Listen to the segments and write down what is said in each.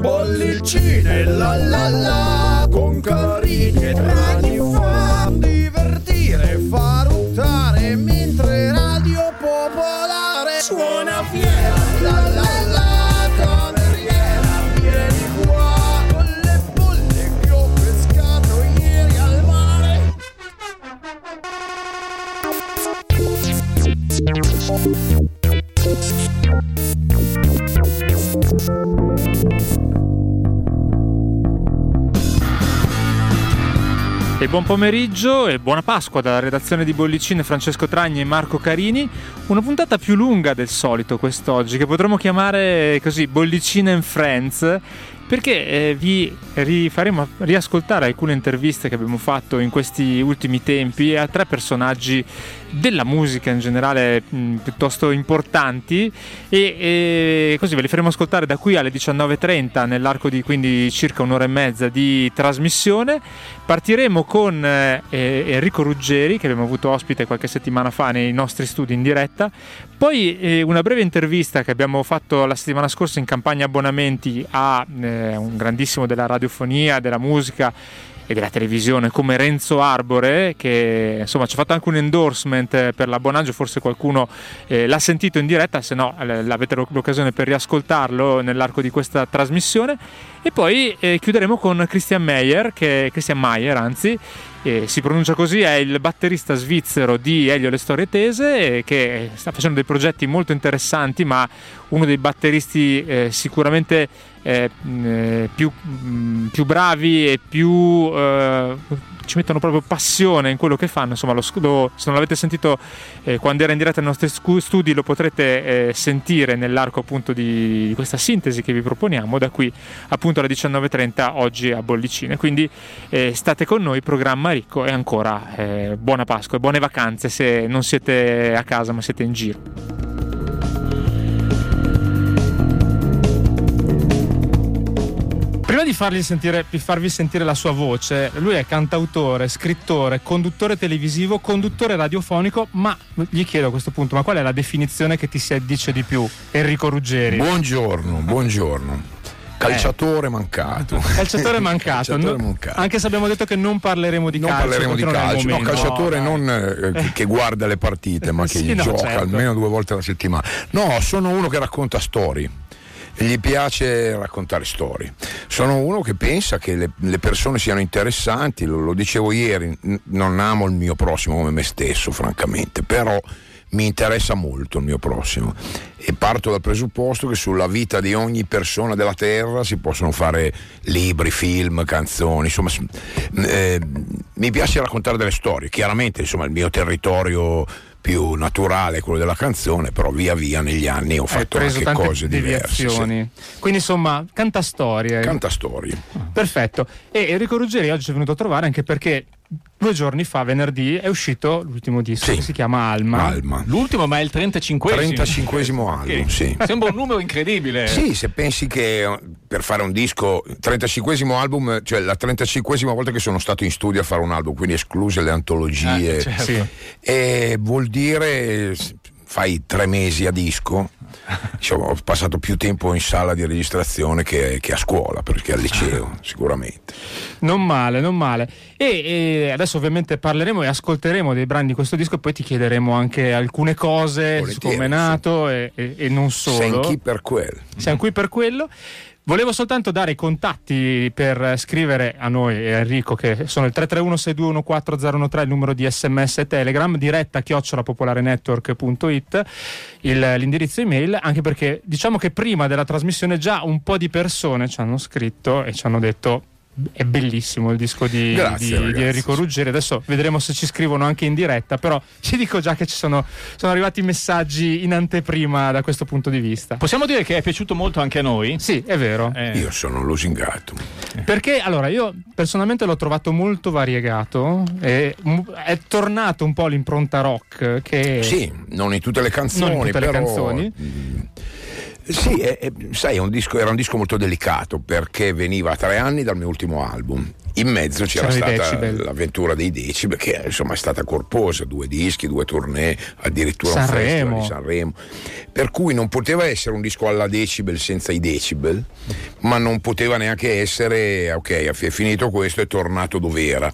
Bollicine la la la con carini e trani fa buon pomeriggio e buona Pasqua dalla redazione di Bollicine Francesco Tragni e Marco Carini. Una puntata più lunga del solito quest'oggi, che potremmo chiamare così Bollicine and Friends, perché eh, vi rifaremo riascoltare alcune interviste che abbiamo fatto in questi ultimi tempi a tre personaggi della musica in generale mh, piuttosto importanti e, e così ve li faremo ascoltare da qui alle 19.30 nell'arco di quindi circa un'ora e mezza di trasmissione. Partiremo con eh, Enrico Ruggeri che abbiamo avuto ospite qualche settimana fa nei nostri studi in diretta, poi eh, una breve intervista che abbiamo fatto la settimana scorsa in campagna abbonamenti a eh, un grandissimo della radiofonia, della musica e della televisione come Renzo Arbore che insomma ci ha fatto anche un endorsement per l'abbonaggio forse qualcuno eh, l'ha sentito in diretta se no eh, avete l'occasione per riascoltarlo nell'arco di questa trasmissione. E poi eh, chiuderemo con Christian Meyer che Christian Meyer anzi eh, si pronuncia così, è il batterista svizzero di Elio Le Storie Tese eh, che sta facendo dei progetti molto interessanti ma uno dei batteristi eh, sicuramente eh, più, mh, più, bravi e più eh, ci mettono proprio passione in quello che fanno. Insomma lo, lo, se non l'avete sentito eh, quando era in diretta ai nostri studi lo potrete eh, sentire nell'arco appunto di, di, questa sintesi che vi proponiamo. Da qui appunto alle 19.30 oggi a Bollicine. Quindi eh, state con noi programma ricco e ancora eh, buona Pasqua e buone vacanze se non siete a casa ma siete in giro Prima di farvi sentire, di farvi sentire la sua voce, lui è cantautore, scrittore, conduttore televisivo, conduttore radiofonico, ma gli chiedo a questo punto, ma qual è la definizione che ti si addice di più, Enrico Ruggeri? Buongiorno, buongiorno. Calciatore eh. mancato. Calciatore mancato. calciatore no, mancato. Anche se abbiamo detto che non parleremo di non calcio. Parleremo di calcio. No, calciatore no, non eh, che guarda le partite, ma che sì, gioca certo. almeno due volte alla settimana. No, sono uno che racconta storie gli piace raccontare storie. Sono uno che pensa che le, le persone siano interessanti, lo, lo, dicevo ieri, non amo il mio prossimo come me stesso, francamente, però mi interessa molto il mio prossimo. E parto dal presupposto che sulla vita di ogni persona della Terra si possono fare libri, film, canzoni, insomma eh, mi piace raccontare delle storie, chiaramente insomma il mio territorio più naturale quello della canzone, però via via negli anni ho fatto anche cose diverse. Sì. Quindi insomma, canta storie. Canta storie. Perfetto. E Enrico Ruggeri oggi è venuto a trovare anche perché due giorni fa, venerdì, è uscito l'ultimo disco sì. che si chiama Alma. Alma. L'ultimo, ma è il 35 35 album, sì. Sembra un numero incredibile. Sì, se pensi che per fare un disco, 35 album, cioè la 35 volta che sono stato in studio a fare un album, quindi escluse le antologie. Eh, certo. sì. E vuol dire fai tre mesi a disco diciamo, ho passato più tempo in sala di registrazione che, che a scuola, perché al liceo, sicuramente. Non male, non male. E, e, adesso ovviamente parleremo e ascolteremo dei brani di questo disco e poi ti chiederemo anche alcune cose Volentieri, su come è nato sì. e, e, e, non solo. Siamo qui per quello. Siamo qui per quello. Volevo soltanto dare i contatti per scrivere a noi e a Enrico che sono il 331-621-4013 il numero di sms e telegram diretta chiocciolapopolarenetwork.it l'indirizzo email anche perché diciamo che prima della trasmissione già un po' di persone ci hanno scritto e ci hanno detto è bellissimo il disco di, Grazie, di, di, Enrico Ruggeri. Adesso vedremo se ci scrivono anche in diretta, però ci dico già che ci sono, sono, arrivati messaggi in anteprima da questo punto di vista. Possiamo dire che è piaciuto molto anche a noi? Sì, è vero. Eh. Io sono lusingato. Perché allora io personalmente l'ho trovato molto variegato. E è tornato un po' l'impronta rock. Che sì, non in tutte le canzoni, non in tutte però... le canzoni. Sì, è, è, sai, un disco, era un disco molto delicato perché veniva a tre anni dal mio ultimo album. In mezzo c'era C'erano stata l'avventura dei Decibel, che insomma è stata corposa, due dischi, due tournée, addirittura Sanremo. un festival di Sanremo. Per cui non poteva essere un disco alla Decibel senza i Decibel, ma non poteva neanche essere, ok, è finito questo, è tornato dove era.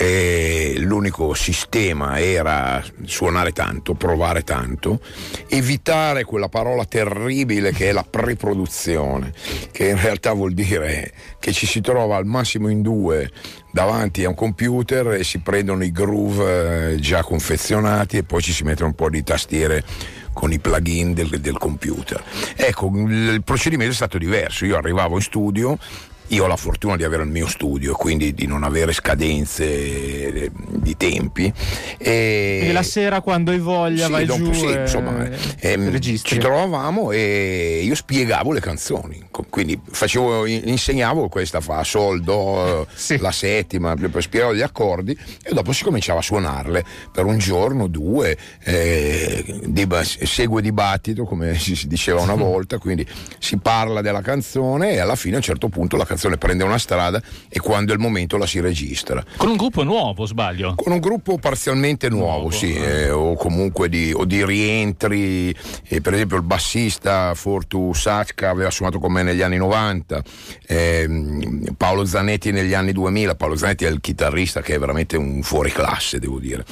E l'unico sistema era suonare tanto, provare tanto, evitare quella parola terribile che è la preproduzione, che in realtà vuol dire che ci si trova al massimo in due davanti a un computer e si prendono i groove eh, già confezionati e poi ci si mettono un po' di tastiere con i plugin del, del computer. Ecco, il procedimento è stato diverso. Io arrivavo in studio, io ho la fortuna di avere il mio studio, quindi di non avere scadenze eh, di tempi. E, e la sera quando hai voglia sì, vai dopo, giù sì, e, insomma, ehm, ci trovavamo e io spiegavo le canzoni, quindi facevo, insegnavo questa fa sol, do, sì. la settima, spiegavo gli accordi e dopo si cominciava a suonarle per un giorno, due, eh, dib- segue dibattito come si diceva una volta, quindi si parla della canzone e alla fine a un certo punto la canzone canzone prende una strada e quando è il momento la si registra. Con un gruppo nuovo, sbaglio? Con un gruppo parzialmente nuovo, nuovo sì, eh, o comunque di, o di rientri. Eh, per esempio il bassista Fortu Sacca aveva suonato con me negli anni 90, eh, Paolo Zanetti negli anni 2000. Paolo Zanetti è il chitarrista che è veramente un fuori classe, devo dire.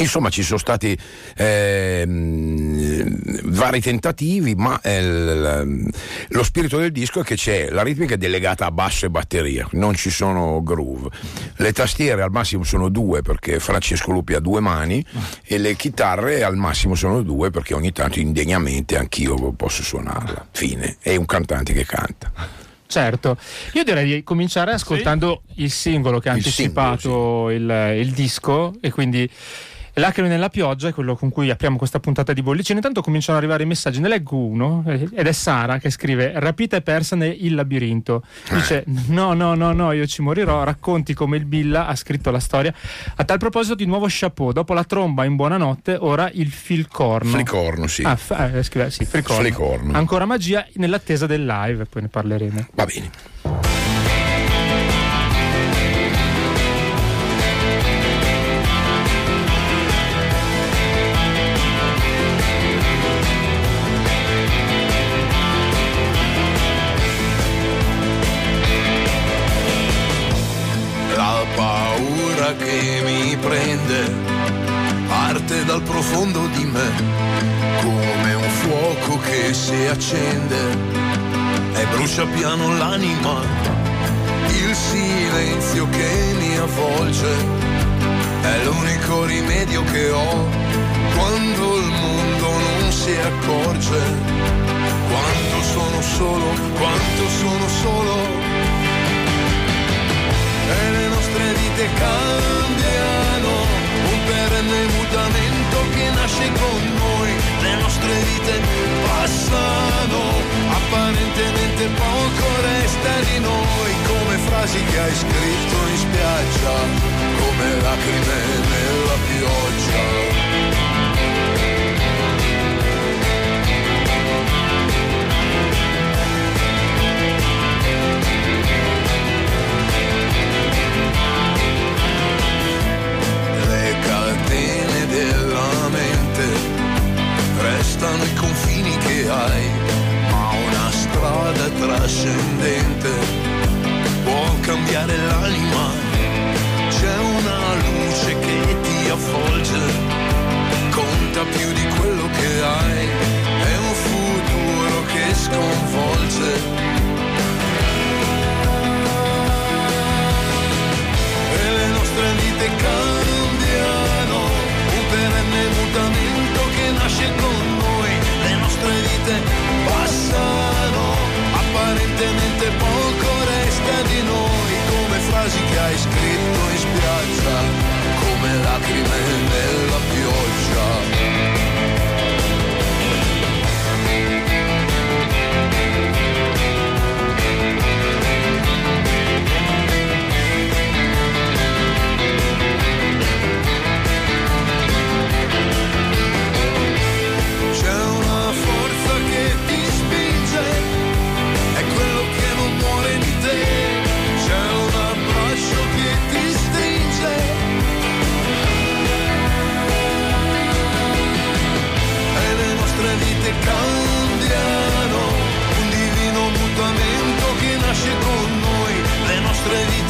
Insomma ci sono stati eh, vari tentativi, ma eh, lo spirito del disco è che c'è la ritmica è delegata a basso e batteria, non ci sono groove. Le tastiere al massimo sono due perché Francesco Lupi ha due mani e le chitarre al massimo sono due perché ogni tanto indegnamente anch'io posso suonarla. Fine. È un cantante che canta. Certo, io direi di cominciare ascoltando sì. il singolo che ha il anticipato singolo, sì. il, il disco e quindi Lacrime nella pioggia è quello con cui apriamo questa puntata di bollicine. Intanto cominciano ad arrivare i messaggi. Ne leggo uno eh, ed è Sara che scrive: Rapita e persa nel labirinto. Dice: No, no, no, no, io ci morirò. Racconti come il Billa ha scritto la storia. A tal proposito, di nuovo chapeau. Dopo la tromba in buonanotte, ora il filcorno. Flicorno, sì. Ah, f- eh, scrive, sì, flicorno. flicorno. Ancora magia nell'attesa del live, poi ne parleremo. Va bene. Si accende e brucia piano l'anima. Il silenzio che mi avvolge è l'unico rimedio che ho. Quando il mondo non si accorge quanto sono solo quanto sono solo. E le nostre vite cambiano, perenne mutamento che nasce con noi, le nostre vite passano, apparentemente poco resta di noi, come frasi che hai scritto in spiaggia, come lacrime nella pioggia. Restano i confini che hai, ma una strada trascendente può cambiare l'anima. C'è una luce che ti avvolge, conta più di quello che hai, è un futuro che sconvolge. E le nostre vite cambiano perenne mutamento che nasce con nostre vite passano, apparentemente poco resta di noi, come frasi che hai scritto in spiaggia, come lacrime nella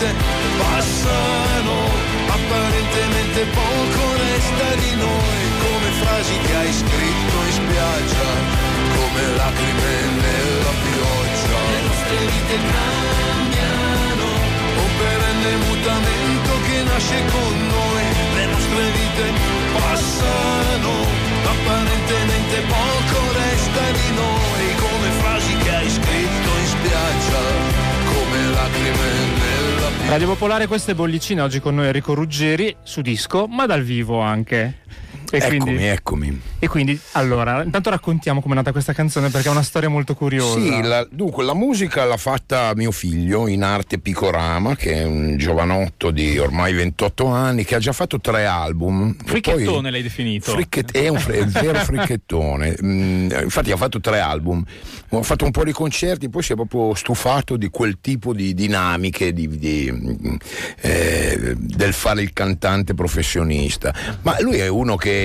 vite passano, apparentemente poco resta di noi, come frasi che hai scritto in spiaggia, come lacrime nella pioggia. Le nostre vite cambiano, un perenne mutamento che nasce con noi, le nostre vite passano, apparentemente poco resta di noi, come frasi che hai scritto in spiaggia, come lacrime nella. Radio Popolare, queste bollicine oggi con noi Enrico Ruggeri su disco, ma dal vivo anche. E eccomi, quindi, eccomi. E quindi, allora, intanto raccontiamo come è nata questa canzone perché è una storia molto curiosa. Sì, la, dunque, la musica l'ha fatta mio figlio in arte Picorama, che è un giovanotto di ormai 28 anni, che ha già fatto tre album. Fricchettone poi, l'hai definito. Fricchet, è un è vero fricchettone. Mm, infatti ha fatto tre album. Ho fatto un po' di concerti, poi si è proprio stufato di quel tipo di dinamiche di, di, eh, del fare il cantante professionista. Ma lui è uno che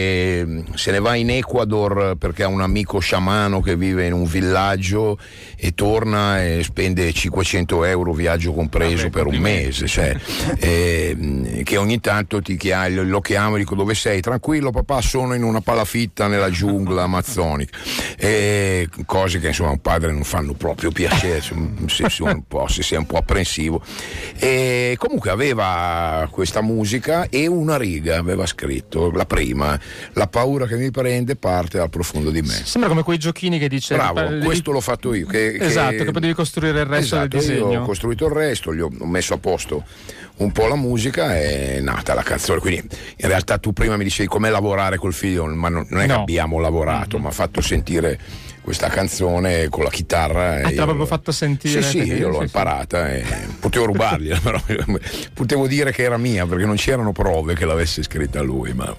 se ne va in Ecuador perché ha un amico sciamano che vive in un villaggio e torna e spende 500 euro viaggio compreso Vabbè, per un mese, cioè, eh, che ogni tanto ti chiama, lo chiamo e dico dove sei? Tranquillo papà sono in una palafitta nella giungla amazzonica, eh, cose che insomma un padre non fanno proprio piacere, se, se, un po', se sei un po' apprensivo. E comunque aveva questa musica e una riga aveva scritto, la prima, la paura che mi prende parte dal profondo di me. Sembra come quei giochini che dice... Bravo, questo l'ho fatto io. Che, esatto, che, che devi costruire il resto esatto, del disegno. Io ho costruito il resto, gli ho messo a posto un po' la musica e è nata la canzone. Quindi in realtà tu prima mi dicevi com'è lavorare col figlio, ma non, è no. che abbiamo lavorato, mm-hmm. ma ha fatto sentire questa canzone con la chitarra. Ah, te l'ha proprio fatto sentire? Sì, sì, io l'ho imparata e potevo rubargliela, però potevo dire che era mia perché non c'erano prove che l'avesse scritta lui. Ma...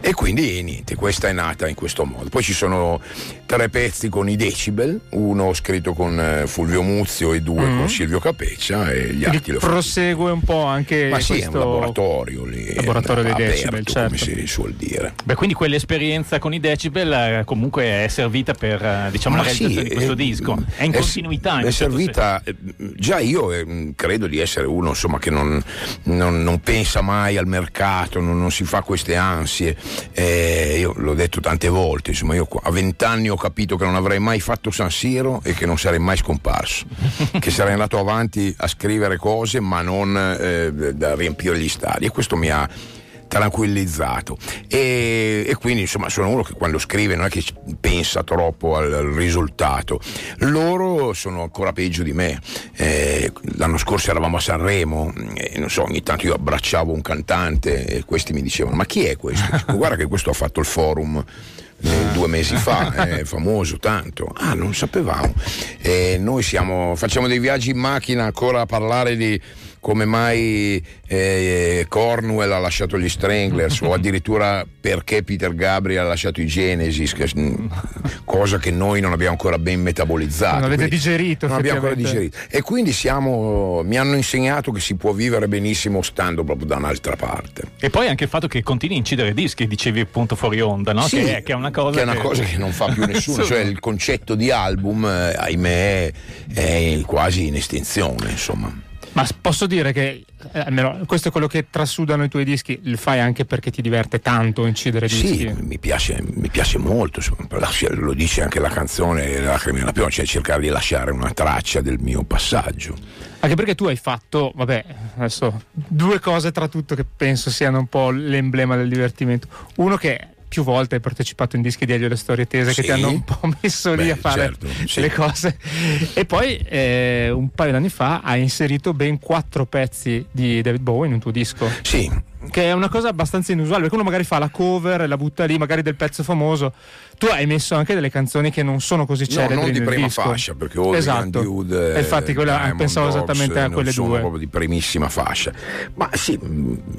E quindi niente, questa è nata in questo modo. Poi ci sono tre pezzi con i decibel, uno scritto con eh, Fulvio Muzio e due mm-hmm. con Silvio Capeccia e gli altri lo prosegue un po' anche Ma questo... sì, è un laboratorio lì. Laboratorio dei aperto, decibel, certo. come si suol dire. Beh, quindi quell'esperienza con i decibel eh, comunque è servita per eh, diciamo, la realizzazione sì, di questo è, disco. È in continuità. In è certo servita, senso. già io eh, credo di essere uno insomma, che non, non, non, pensa mai al mercato, non, non si fa queste ansie. Eh, io l'ho detto tante volte, insomma, io a vent'anni ho capito che non avrei mai fatto San Siro e che non sarei mai scomparso, che sarei andato avanti a scrivere cose ma non eh, da riempire gli stadi e questo mi ha tranquillizzato e, e, quindi insomma sono uno che quando scrive non è che pensa troppo al, al risultato loro sono ancora peggio di me eh, l'anno scorso eravamo a Sanremo e non so ogni tanto io abbracciavo un cantante e questi mi dicevano ma chi è questo? guarda che questo ha fatto il forum eh, due mesi fa, è famoso tanto. Ah, non sapevamo. Eh, noi siamo, facciamo dei viaggi in macchina ancora a parlare di come mai eh, Cornwell ha lasciato gli Stranglers o addirittura perché Peter Gabriel ha lasciato i Genesis, che, cosa che noi non abbiamo ancora ben metabolizzato. Non avete digerito. Non abbiamo ancora digerito. E quindi siamo, mi hanno insegnato che si può vivere benissimo stando proprio da un'altra parte. E poi anche il fatto che continui a incidere dischi, dicevi appunto fuori onda, no? Sì, che, è, che, è, una cosa che, è una che... cosa che non fa più nessuno, cioè il concetto di album, eh, ahimè, è quasi in estinzione, insomma. Ma posso dire che eh, almeno questo è quello che trasudano i tuoi dischi, il fai anche perché ti diverte tanto incidere dischi? Sì, mi piace, mi piace molto, lo dice anche la canzone La Cremina la Piona, cioè cercare di lasciare una traccia del mio passaggio. Anche perché tu hai fatto, vabbè, adesso due cose tra tutto che penso siano un po' l'emblema del divertimento. Uno che più volte hai partecipato in dischi di Elio le storie tese sì. che ti hanno un po' messo Beh, lì a fare certo, sì. le cose e poi eh, un paio d'anni fa hai inserito ben quattro pezzi di David Bowie in un tuo disco sì che è una cosa abbastanza inusuale perché uno magari fa la cover e la butta lì magari del pezzo famoso tu hai messo anche delle canzoni che non sono così celebri no, non di prima disco. fascia perché Old esatto. Dude e infatti quella, pensavo Dogs, esattamente a quelle sono due proprio di primissima fascia ma sì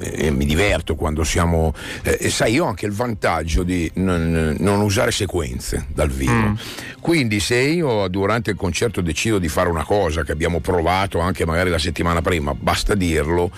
eh, mi diverto quando siamo eh, sai io ho anche il vantaggio di non, non usare sequenze dal vivo mm. quindi se io durante il concerto decido di fare una cosa che abbiamo provato anche magari la settimana prima basta dirlo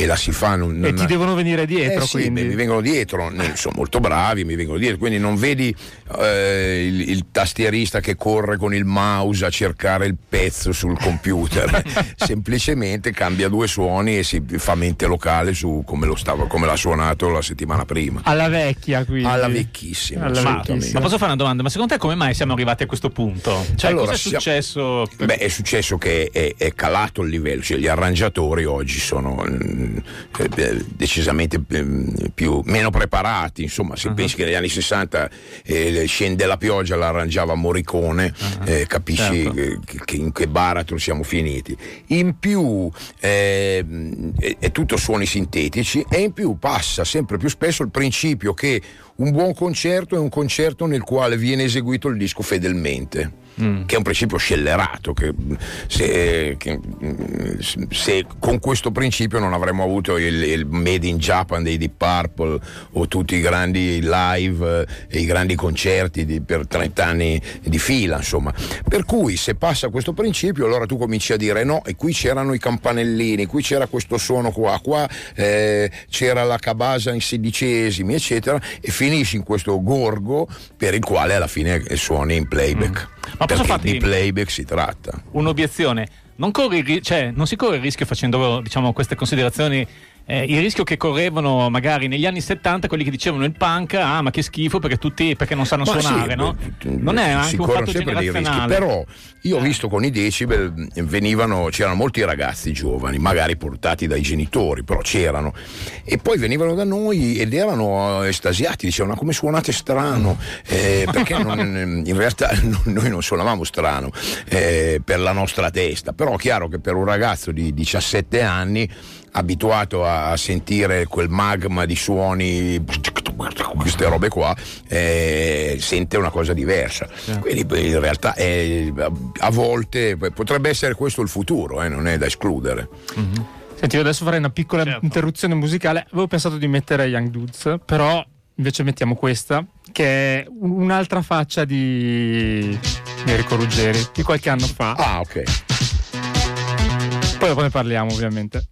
e la si fa. Non, e ti devono venire dietro, eh, sì, mi vengono dietro, sono molto bravi, mi vengono dietro, quindi non vedi eh, il, il, tastierista che corre con il mouse a cercare il pezzo sul computer, semplicemente cambia due suoni e si fa mente locale su come, lo stava, come l'ha suonato la settimana prima. Alla vecchia, quindi. Alla vecchissima. Alla vecchissima. Ma posso fare una domanda? Ma secondo te come mai siamo arrivati a questo punto? Cioè, allora, cosa è successo? Siamo... Beh, è successo che è, è, calato il livello, cioè gli arrangiatori oggi sono mm, decisamente mm, più, meno preparati, insomma, se uh-huh. pensi che negli anni 60 eh, scende la pioggia l'arrangiava Morricone, uh-huh. eh, capisci certo. che, in che baratro siamo finiti. In più eh, è, è tutto suoni sintetici e in più passa sempre più spesso il principio che un buon concerto è un concerto nel quale viene eseguito il disco fedelmente mm. che è un principio scellerato, che se, che se, con questo principio non avremmo avuto il, il, Made in Japan dei Deep Purple o tutti i grandi live e i grandi concerti di, per 30 anni di fila, insomma. Per cui se passa questo principio allora tu cominci a dire no, e qui c'erano i campanellini, qui c'era questo suono qua, qua eh, c'era la cabasa in sedicesimi, eccetera, e finisci in questo gorgo per il quale alla fine suoni in playback. Mm. Ma posso farti di playback si tratta. Un'obiezione. Non, corri, cioè, non si corre il rischio facendo diciamo, queste considerazioni eh, il rischio che correvano magari negli anni 70 quelli che dicevano il punk, ah ma che schifo perché tutti perché non sanno ma suonare, sì, no? Non è anche si un fatto sempre dei rischi, però io ho eh. visto con i decibel venivano, c'erano molti ragazzi giovani, magari portati dai genitori, però c'erano e poi venivano da noi ed erano estasiati, dicevano come suonate strano, eh, perché non, in realtà noi non suonavamo strano eh, per la nostra testa, però è chiaro che per un ragazzo di 17 anni abituato a, sentire quel magma di suoni queste robe qua eh, sente una cosa diversa. Quindi in realtà è, a volte potrebbe essere questo il futuro eh, non è da escludere. Mm-hmm. Senti, io adesso farei una piccola certo. interruzione musicale. Avevo pensato di mettere Young Dudes però invece mettiamo questa che è un'altra faccia di Enrico Ruggeri di qualche anno fa. Ah ok. Poi dopo ne parliamo ovviamente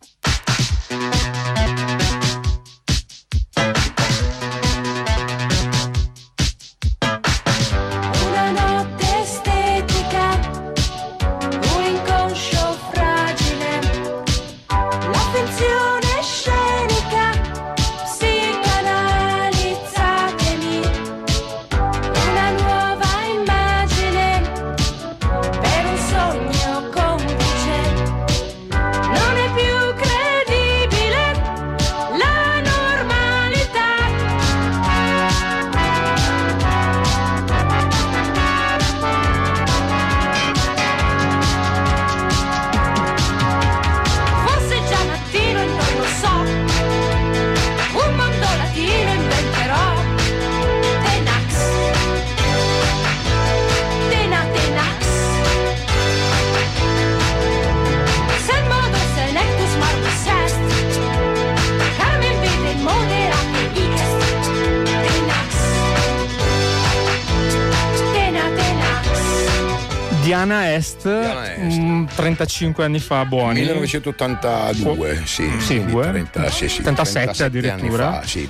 Diana Est, Diana Est. Mh, 35 anni fa, buoni. 1982, sì. Sì, 30, sì, sì 37 addirittura. Fa, sì.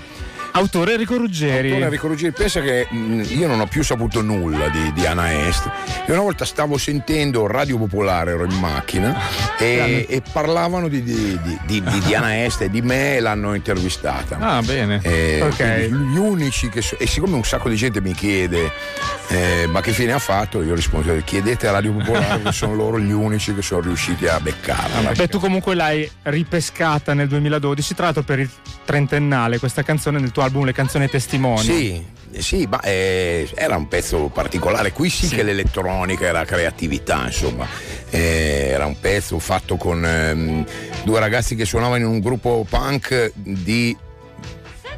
Autore Enrico Ruggeri. Autore Enrico Ruggeri, pensa che mh, io non ho più saputo nulla di, di Ana Est. E una volta stavo sentendo Radio Popolare, ero in macchina, e, e parlavano di, di, di, di Ana Est e di me e l'hanno intervistata. Ah, bene. E, okay. Gli unici che. So, e siccome un sacco di gente mi chiede eh, ma che fine ha fatto? Io rispondo: chiedete a Radio Popolare che sono loro gli unici che sono riusciti a beccarla. Ah, beh, tu comunque l'hai ripescata nel 2012, tra l'altro per il trentennale, questa canzone nel tuo album Le canzoni testimoni. Sì, sì, ma eh, era un pezzo particolare. Qui sì, sì, che l'elettronica era creatività, insomma. Eh, era un pezzo fatto con ehm, due ragazzi che suonavano in un gruppo punk di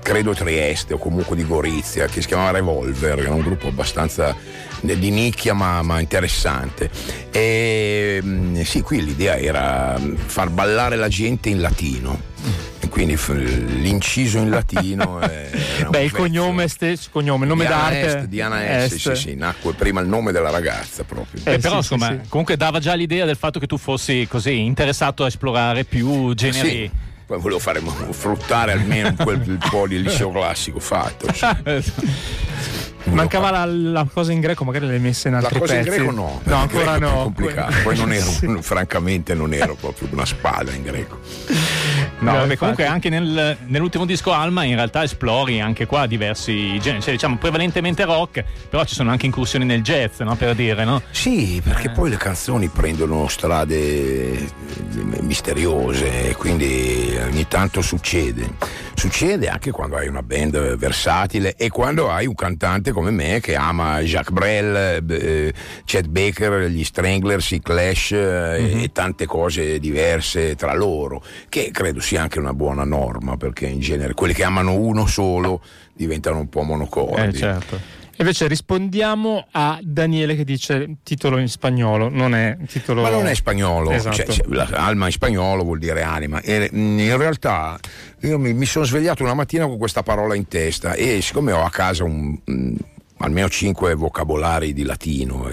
credo Trieste o comunque di Gorizia, che si chiamava Revolver, era un gruppo abbastanza di nicchia ma, ma interessante. E mm, sì, qui l'idea era far ballare la gente in latino. Quindi l'inciso in latino beh il cognome stesso cognome nome Diana d'arte Est, Diana Est, Est. Sì, sì, nacque prima il nome della ragazza proprio eh, però sì, insomma sì, comunque dava già l'idea del fatto che tu fossi così interessato a esplorare più generi poi volevo fare fruttare almeno quel po' di liceo classico fatto. Mancava la, la, cosa in greco, magari l'hai messa in altri La cosa pezzi. in greco no, no ancora no. complicato. Poi non ero, francamente non ero proprio una spada in greco. No, vabbè, comunque anche nel, nell'ultimo disco Alma in realtà esplori anche qua diversi generi, cioè diciamo prevalentemente rock, però ci sono anche incursioni nel jazz, no? Per dire, no? Sì, perché eh. poi le canzoni prendono strade eh, misteriose, quindi ogni tanto succede. Succede anche quando hai una band versatile e quando hai un cantante come me che ama Jacques Brel, eh, Chet Baker, gli Stranglers, i Clash eh, mm-hmm. e tante cose diverse tra loro, che credo sia anche una buona norma perché in genere quelli che amano uno solo diventano un po' monocordi. Eh, certo. Invece rispondiamo a Daniele che dice titolo in spagnolo, non è titolo. Ma non è spagnolo, esatto. cioè, alma in spagnolo vuol dire anima. E in realtà io mi, mi sono svegliato una mattina con questa parola in testa e siccome ho a casa un, almeno cinque vocabolari di latino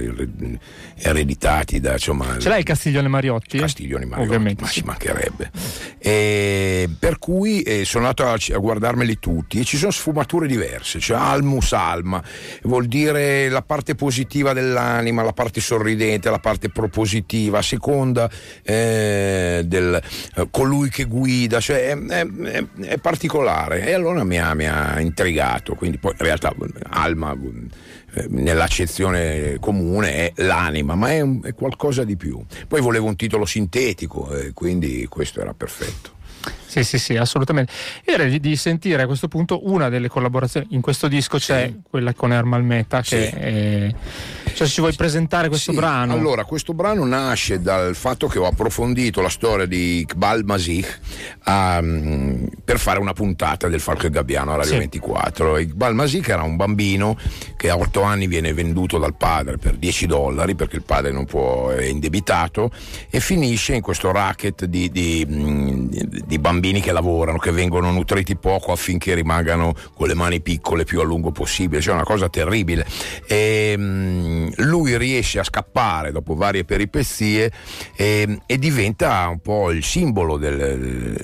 ereditati da insomma ce l'hai il Castiglione Mariotti? Castiglione Mariotti Ovviamente, ma ci mancherebbe e per cui eh, sono andato a, a, guardarmeli tutti e ci sono sfumature diverse cioè almus alma vuol dire la parte positiva dell'anima la parte sorridente la parte propositiva a seconda eh, del eh, colui che guida cioè è, è, è, particolare e allora mi ha, mi ha intrigato quindi poi in realtà alma eh, nell'accezione comune è l'anima, ma è, un, è, qualcosa di più. Poi volevo un titolo sintetico e quindi questo era perfetto. Sì, sì, sì, assolutamente. Era di, di, sentire a questo punto una delle collaborazioni. In questo disco c'è sì. quella con Ermal Meta che sì. è cioè, ci vuoi presentare questo sì, brano? Allora, questo brano nasce dal fatto che ho approfondito la storia di Iqbal Masih um, per fare una puntata del Falco e Gabbiano a Radio sì. 24. Iqbal Masih era un bambino che a 8 anni viene venduto dal padre per 10 dollari perché il padre non può, è indebitato e finisce in questo racket di, di, di bambini che lavorano, che vengono nutriti poco affinché rimangano con le mani piccole più a lungo possibile. Cioè una cosa terribile. E, lui riesce a scappare dopo varie peripezie e, e diventa un po' il simbolo del,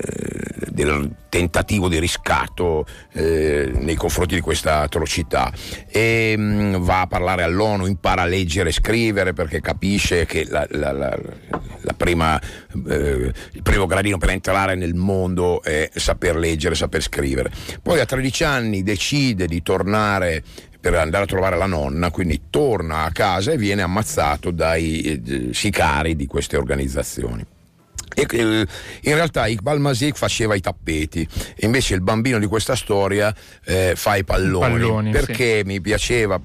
del tentativo di riscatto eh, nei confronti di questa atrocità e mh, mm, va a parlare all'ONU, impara a leggere e scrivere perché capisce che la, la, la, la prima, eh, il primo gradino per entrare nel mondo è saper leggere, saper scrivere. Poi a 13 anni decide di tornare per andare a trovare la nonna, quindi torna a casa e viene ammazzato dai eh, sicari di queste organizzazioni. E, eh, in realtà Iqbal Masik faceva i tappeti e invece il bambino di questa storia eh, fa i palloni, palloni perché sì. mi piaceva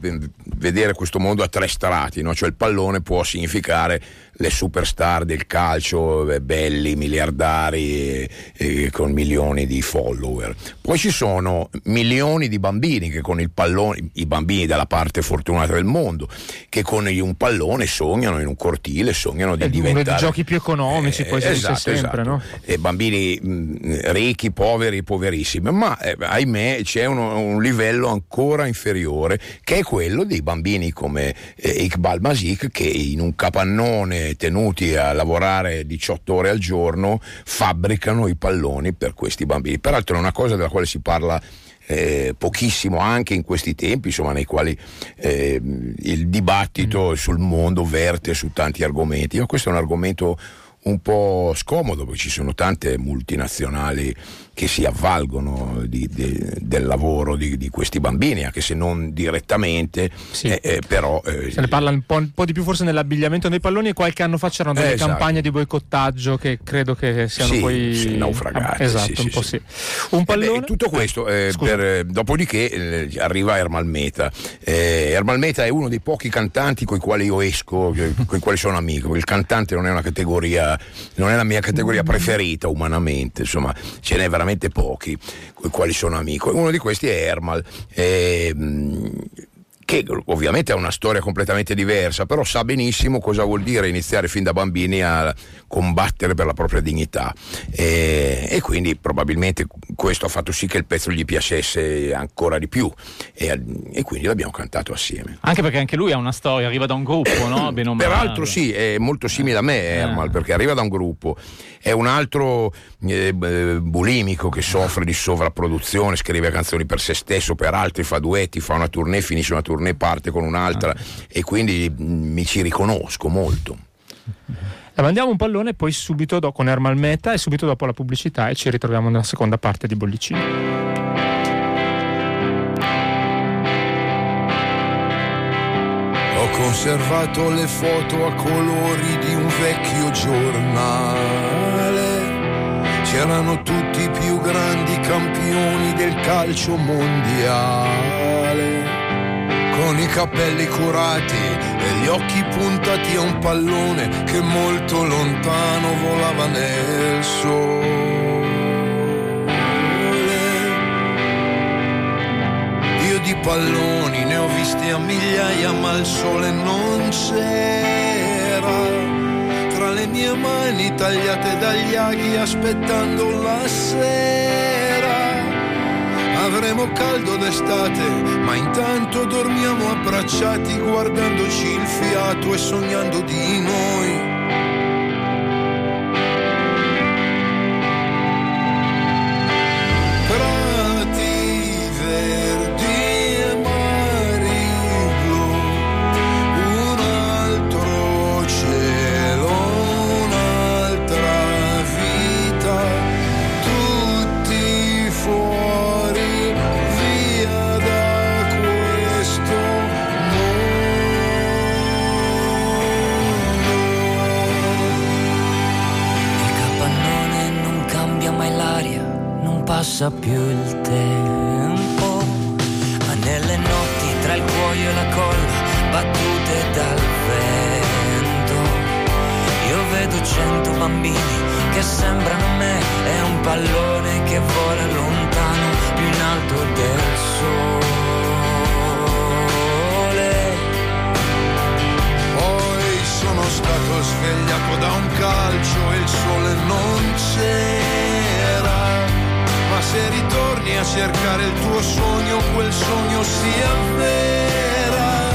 vedere questo mondo a tre strati no? cioè il pallone può significare le superstar del calcio eh, belli, miliardari eh, con milioni di follower. Poi ci sono milioni di bambini che con il pallone, i bambini dalla parte fortunata del mondo, che con un pallone sognano in un cortile, sognano di è diventare... Uno dei giochi più economici, eh, poi si esatto, sempre, esatto. no? E bambini mh, ricchi, poveri, poverissimi, ma eh, ahimè c'è uno, un livello ancora inferiore che è quello dei bambini come eh, Iqbal Masik che in un capannone tenuti a lavorare 18 ore al giorno fabbricano i palloni per questi bambini. Peraltro è una cosa della quale si parla eh, pochissimo anche in questi tempi, insomma, nei quali eh, il dibattito mm. sul mondo verte su tanti argomenti. Ma questo è un argomento un po' scomodo perché ci sono tante multinazionali che si avvalgono di, di, del lavoro di, di, questi bambini, anche se non direttamente, sì. eh, eh, però... Eh, se ne parla un po', un po', di più forse nell'abbigliamento dei palloni e qualche anno fa c'erano delle esatto. campagne di boicottaggio che credo che siano sì, poi... Sì, naufragate. Ah, esatto, un po' sì. Un pallone... Eh beh, tutto questo, eh, per, eh, dopodiché arriva Ermal Meta. Ermal Meta è uno dei pochi cantanti con i quali io esco, con i quali sono amico. Il cantante non è una categoria, non è la mia categoria preferita umanamente, insomma, ce n'è veramente pochi con i quali sono amico. Uno di questi è Ermal. Eh, che ovviamente ha una storia completamente diversa, però sa benissimo cosa vuol dire iniziare fin da bambini a combattere per la propria dignità e, e quindi probabilmente questo ha fatto sì che il pezzo gli piacesse ancora di più e, e, quindi l'abbiamo cantato assieme. Anche perché anche lui ha una storia, arriva da un gruppo, no? Peraltro sì, è molto simile a me Ermal, eh. perché arriva da un gruppo, è un altro eh, bulimico che soffre di sovrapproduzione, scrive canzoni per se stesso, per altri, fa duetti, fa una tournée, finisce una tournée, parte con un'altra ah. e quindi mm, mi ci riconosco molto. La mandiamo un pallone poi subito dopo con Ermal Meta e subito dopo la pubblicità e ci ritroviamo nella seconda parte di Bollicino. Ho conservato le foto a colori di un vecchio giornale. C'erano tutti i più grandi campioni del calcio mondiale con i capelli curati e gli occhi puntati a un pallone che molto lontano volava nel sole. Io di palloni ne ho visti a migliaia, ma il sole non c'era. Tra le mie mani tagliate dagli aghi aspettando la sera avremo caldo d'estate, ma intanto dormiamo abbracciati guardandoci il fiato e sognando di noi. Passa più il tempo, ma nelle notti tra il cuoio e la colla, battute dal vento, io vedo cento bambini che sembrano me, è un pallone che vola lontano, più in alto del sole. Stato svegliato da un calcio e il sole non c'era ma se ritorni a cercare il tuo sogno, quel sogno si avvera.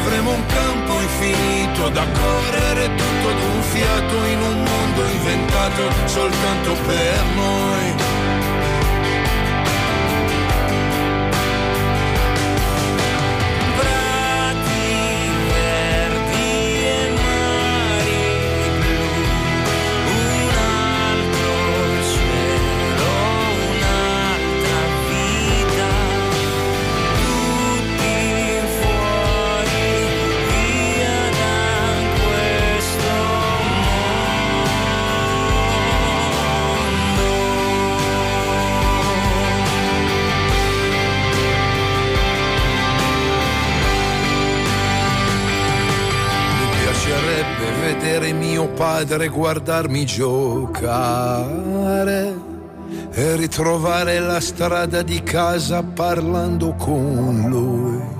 Avremo un campo infinito da correre tutto d'un fiato in un mondo inventato soltanto per noi. Padre guardarmi giocare e ritrovare la strada di casa parlando con lui